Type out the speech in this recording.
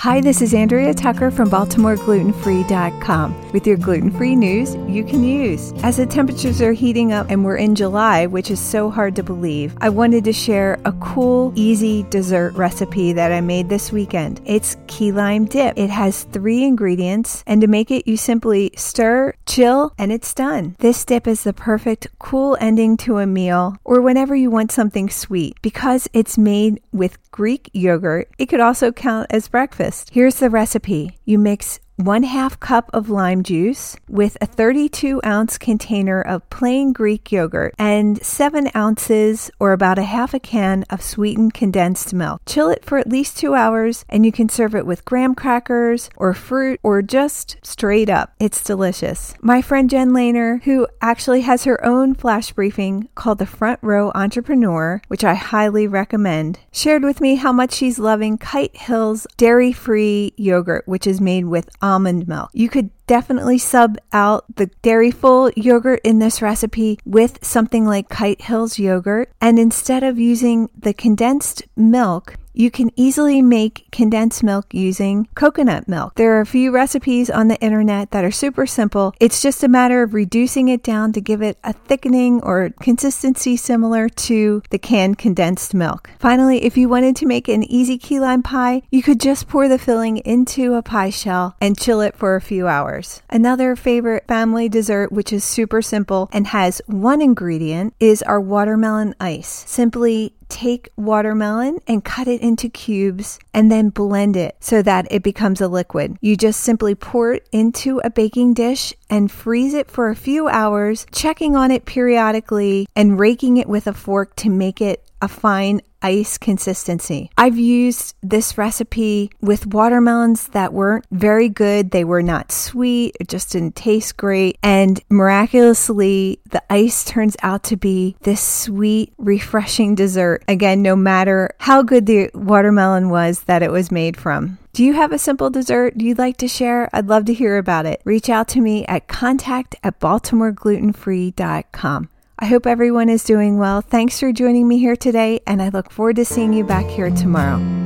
Hi, this is Andrea Tucker from BaltimoreGlutenFree.com with your gluten free news you can use. As the temperatures are heating up and we're in July, which is so hard to believe, I wanted to share a cool, easy dessert recipe that I made this weekend. It's key lime dip. It has three ingredients, and to make it, you simply stir, chill, and it's done. This dip is the perfect cool ending to a meal or whenever you want something sweet. Because it's made with Greek yogurt, it could also count as breakfast. Here's the recipe you mix one half cup of lime juice with a 32 ounce container of plain Greek yogurt and 7 ounces or about a half a can of sweetened condensed milk. Chill it for at least two hours and you can serve it with graham crackers or fruit or just straight up. It's delicious. My friend Jen Lehner, who actually has her own flash briefing called The Front Row Entrepreneur, which I highly recommend, shared with me how much she's loving Kite Hill's dairy free yogurt, which is made with almond milk. You could definitely sub out the dairy full yogurt in this recipe with something like Kite Hills yogurt. And instead of using the condensed milk, you can easily make condensed milk using coconut milk. There are a few recipes on the internet that are super simple. It's just a matter of reducing it down to give it a thickening or consistency similar to the canned condensed milk. Finally, if you wanted to make an easy key lime pie, you could just pour the filling into a pie shell and chill it for a few hours. Another favorite family dessert, which is super simple and has one ingredient, is our watermelon ice. Simply take watermelon and cut it into cubes and then blend it so that it becomes a liquid. You just simply pour it into a baking dish and freeze it for a few hours, checking on it periodically and raking it with a fork to make it a fine ice consistency. I've used this recipe with watermelons that weren't very good. They were not sweet, it just didn't taste great. And miraculously, the ice turns out to be this sweet, refreshing dessert. Again, no matter how good the watermelon was that it was made from. Do you have a simple dessert you'd like to share? I'd love to hear about it. Reach out to me at contact at baltimoreglutenfree.com. I hope everyone is doing well. Thanks for joining me here today, and I look forward to seeing you back here tomorrow.